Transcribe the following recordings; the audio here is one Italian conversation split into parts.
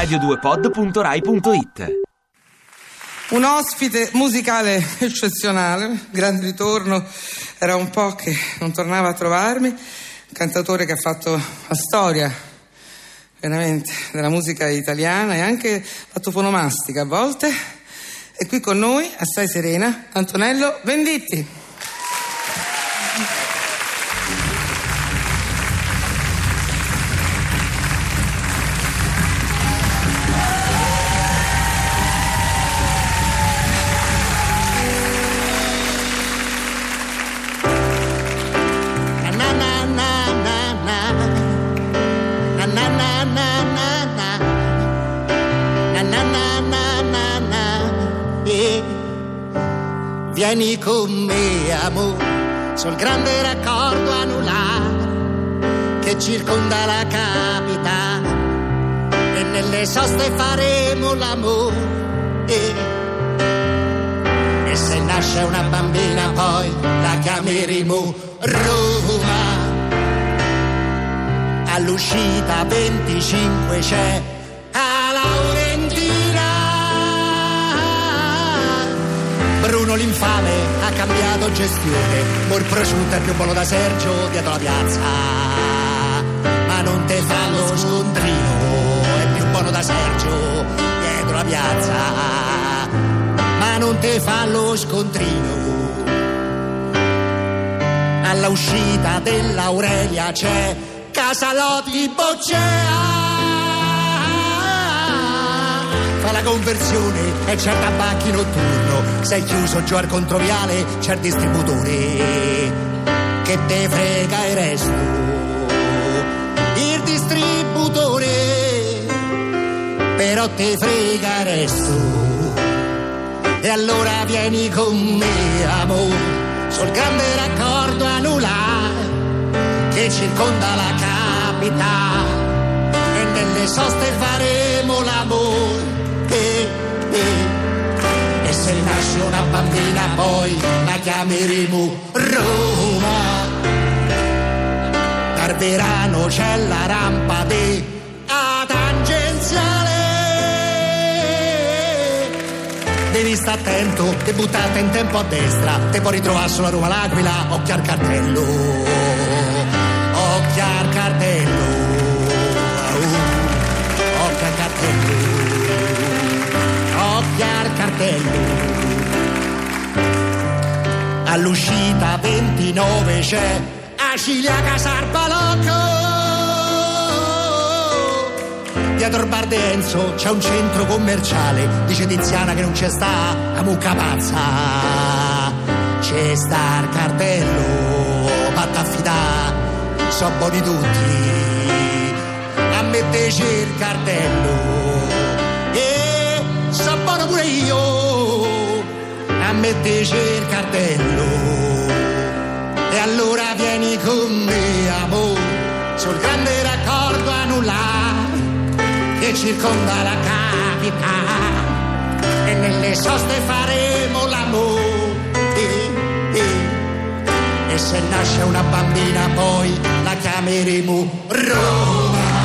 radio2pod.rai.it Un ospite musicale eccezionale, grande ritorno, era un po' che non tornava a trovarmi, un cantatore che ha fatto la storia veramente della musica italiana e anche la toponomastica a volte. E qui con noi, assai serena, Antonello Venditti. Vieni con me, amore, sul grande raccordo anulare che circonda la capitale e nelle soste faremo l'amore. E se nasce una bambina poi la chiameremo Roma. All'uscita 25 c'è Bruno l'infame ha cambiato gestione, Mor prosciutto è più buono da Sergio dietro la piazza. Ma non te fa lo scontrino, è più buono da Sergio dietro la piazza. Ma non te fa lo scontrino. Alla uscita dell'Aurelia c'è Casalotti Boccea fa la conversione e c'è tabacchi notturno. Sei chiuso giù al controviale, c'è il distributore che te frega il resto. Il distributore però te frega il resto. E allora vieni con me, amore, sul grande raccordo anulare che circonda la capitale. E nelle soste faremo l'amore se nasce una bambina poi la chiameremo Roma. Dal verano c'è la rampa di a tangenziale. Devi stare attento, te buttate in tempo a destra, te puoi ritrovare sulla Roma l'Aquila, occhio al cartello, occhio al cartello, occhio al cartello al cartello. All'uscita 29 c'è Acilia Casar Balocco. Dietro bar de Enzo c'è un centro commerciale. Dice Tiziana che non c'è sta la mucca pazza. C'è sta il cartello, fatta affidare, so buoni tutti. A me c'è il cartello buono pure io a metterci il cartello. E allora vieni con me amore sul grande raccordo anulare che circonda la capitale. E nelle soste faremo l'amore. E se nasce una bambina poi la chiameremo Roma.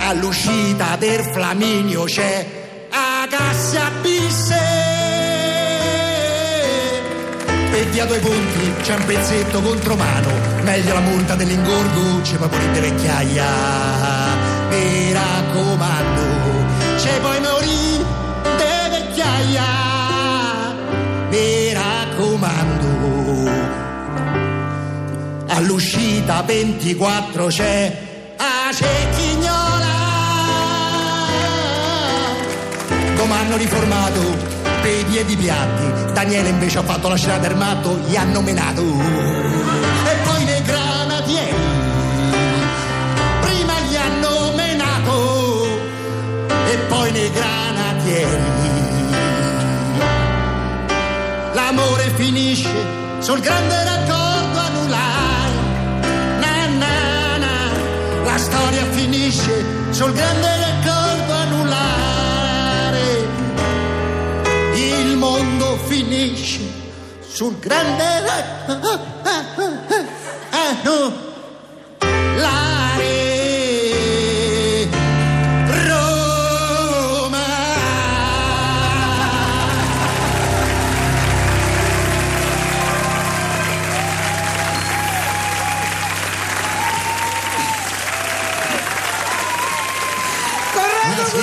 All'uscita del Flaminio c'è Cassia Bisse via due punti c'è un pezzetto contro mano meglio la multa dell'ingorgo c'è morire vecchiaia. Mi raccomando c'è poi morire de vecchiaia. Mi raccomando. All'uscita 24 c'è a Cecchignola come hanno riformato per i piedi piatti. Daniele invece ha fatto la scena del matto, gli hanno menato. E poi nei granatieri, prima gli hanno menato, e poi nei granatieri. L'amore finisce sul grande raccordo anulare. Na, na, na. La storia finisce sul grande raccordo mondo finisce sul grande ah, eh,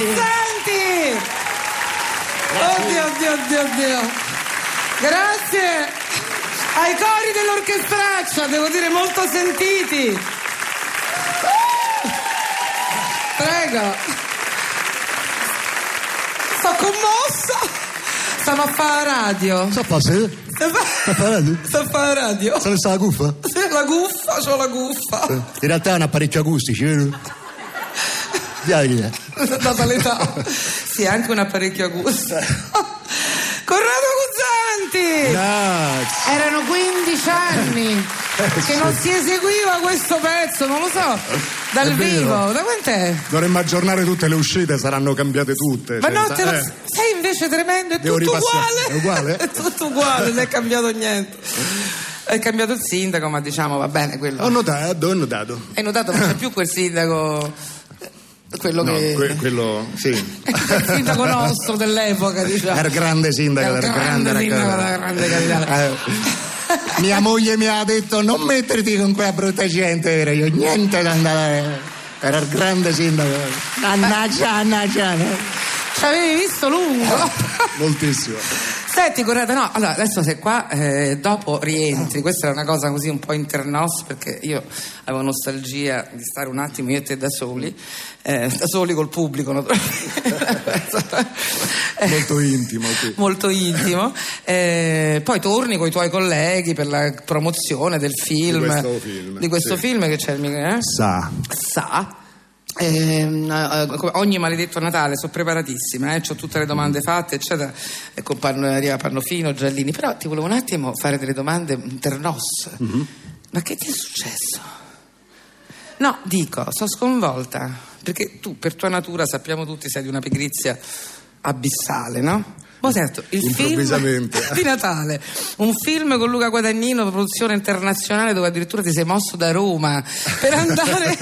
Yeah. Eh, oh oddio, oddio, oddio. Grazie ai cori dell'orchestraccia, devo dire molto sentiti. Prego. Sto commossa. Stiamo a fare radio. Sta? Sto a Sta fa radio? Sto a fare radio. Se ne sta la cuffa? Sì, La guffa, c'ho la guffa. In realtà è un apparecchio acustico, vero? Eh. Data l'età. Sì, anche un apparecchio acustico. Corrado Guzzanti! Grazie. Erano 15 anni che non si eseguiva questo pezzo, non lo so, dal vivo. Da quant'è? Dovremmo aggiornare tutte le uscite, saranno cambiate tutte. Ma cioè, no, te lo- eh. sei invece tremendo, è Devo tutto uguale. È uguale? È tutto uguale, non è cambiato niente. È cambiato il sindaco, ma diciamo va bene quello. Ho notato, ho notato. Hai notato, non c'è più quel sindaco. Quello No, che. que- quello, sì. il sindaco nostro dell'epoca, diciamo. Era il grande sindaco, Era era grande, grande sindaco grande. Eh, mia moglie mi ha detto non metterti con quella brutta gente, vero? Io niente da andare. Era il grande sindaco. Mannaggia. no? Ci avevi visto lungo? Moltissimo. Senti, Corrado, no, allora adesso sei qua, eh, dopo rientri, questa è una cosa così un po' internos perché io avevo nostalgia di stare un attimo io e te da soli, eh, da soli col pubblico naturalmente. Molto intimo, sì. molto intimo. Eh, poi torni con i tuoi colleghi per la promozione del film. questo film, Di questo sì. film che c'è il eh? Sa. sa. Ehm, eh, come ogni maledetto Natale sono preparatissima, eh, ho tutte le domande fatte, eccetera. E con Panno, arriva Pannofino, Giallini. Però ti volevo un attimo fare delle domande internos. Ma che ti è successo? No, dico, sono sconvolta. Perché tu, per tua natura, sappiamo tutti, sei di una pigrizia abissale, no? Mo certo, il film Improvvisamente. di Natale, un film con Luca Guadagnino, produzione internazionale dove addirittura ti sei mosso da Roma per andare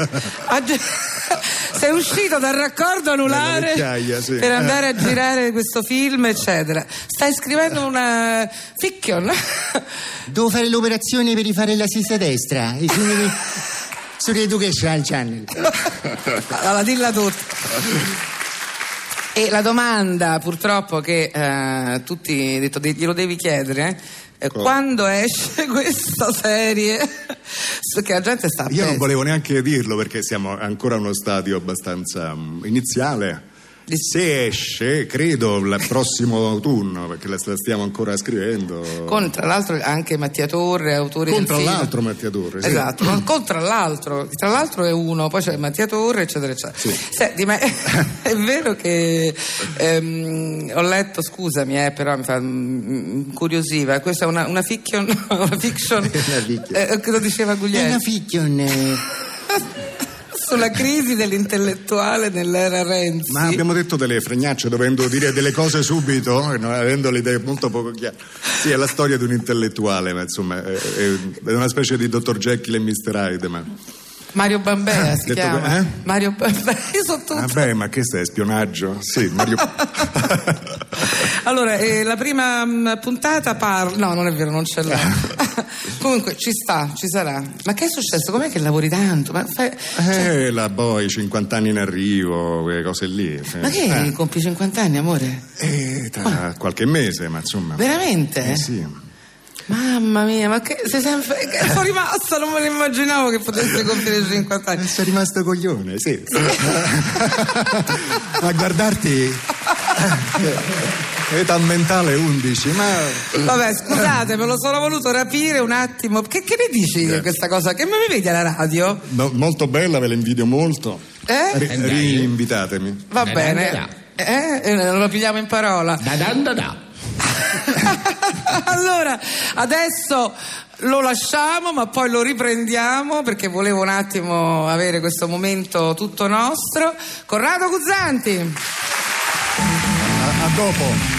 a sei uscito dal raccordo anulare sì. per andare a girare questo film, eccetera. Stai scrivendo una fiction. Devo fare l'operazione per rifare la sesta destra. I film di... Su Education Channel. Allora, dilla tutta. E la domanda, purtroppo, che eh, tutti detto, de- glielo devi chiedere, è Cosa? quando esce questa serie? Perché la gente sta Io non volevo neanche dirlo perché siamo ancora a uno stadio abbastanza mm, iniziale. Se esce, credo, il prossimo autunno, perché la la stiamo ancora scrivendo. Con tra l'altro anche Mattia Torre, autore Con, del tra film. l'altro Mattia Torre. sì. Esatto, non con tra l'altro, tra l'altro è uno, poi c'è Mattia Torre, eccetera, eccetera. Sì. Senti, ma è, è vero che ehm, ho letto, scusami, eh, però mi fa mm, incuriosiva, questa è una, una fiction, una fiction, Una fiction. eh, cosa diceva È Guglielmo? una fiction. Sulla crisi dell'intellettuale nell'era Renzi. Ma abbiamo detto delle fregnacce dovendo dire delle cose subito, eh, avendo le idee molto poco chiare. Sì, è la storia di un intellettuale, ma insomma è, è- una specie di Dr. Jekyll e Mr. Hyde. Ma... Mario Bambea si Detto chiama. que- eh? Mario Bambea, io so tutto. Vabbè, ma che stai, spionaggio? Sì, Mario... Allora, eh, la prima mh, puntata parla. No, non è vero, non ce l'ho. Comunque ci sta, ci sarà. Ma che è successo? Com'è che lavori tanto? Ma, fai- Eh, la boy, 50 anni in arrivo, quelle cose lì. ma che Eh, compi 50 anni, amore? eh, tra qualche mese, ma insomma... Veramente? Eh, sì. Mamma mia, ma che sei sempre. Che sono rimasta, non me lo immaginavo che potesse compiere 50 anni. Sei rimasto coglione, sì. ma guardarti... eh, Età mentale 11, ma... Vabbè, scusate, me lo sono voluto rapire un attimo. Che, che ne dici di questa cosa? Che me mi vedi alla radio? No, molto bella, ve la invidio molto. Eh? Ri- rinvitatemi. Va Da, bene. da, Eh, eh, lo pigliamo in parola. Da da da da. allora, adesso lo lasciamo, ma poi lo riprendiamo perché volevo un attimo avere questo momento tutto nostro. Corrado Guzzanti. A, a dopo.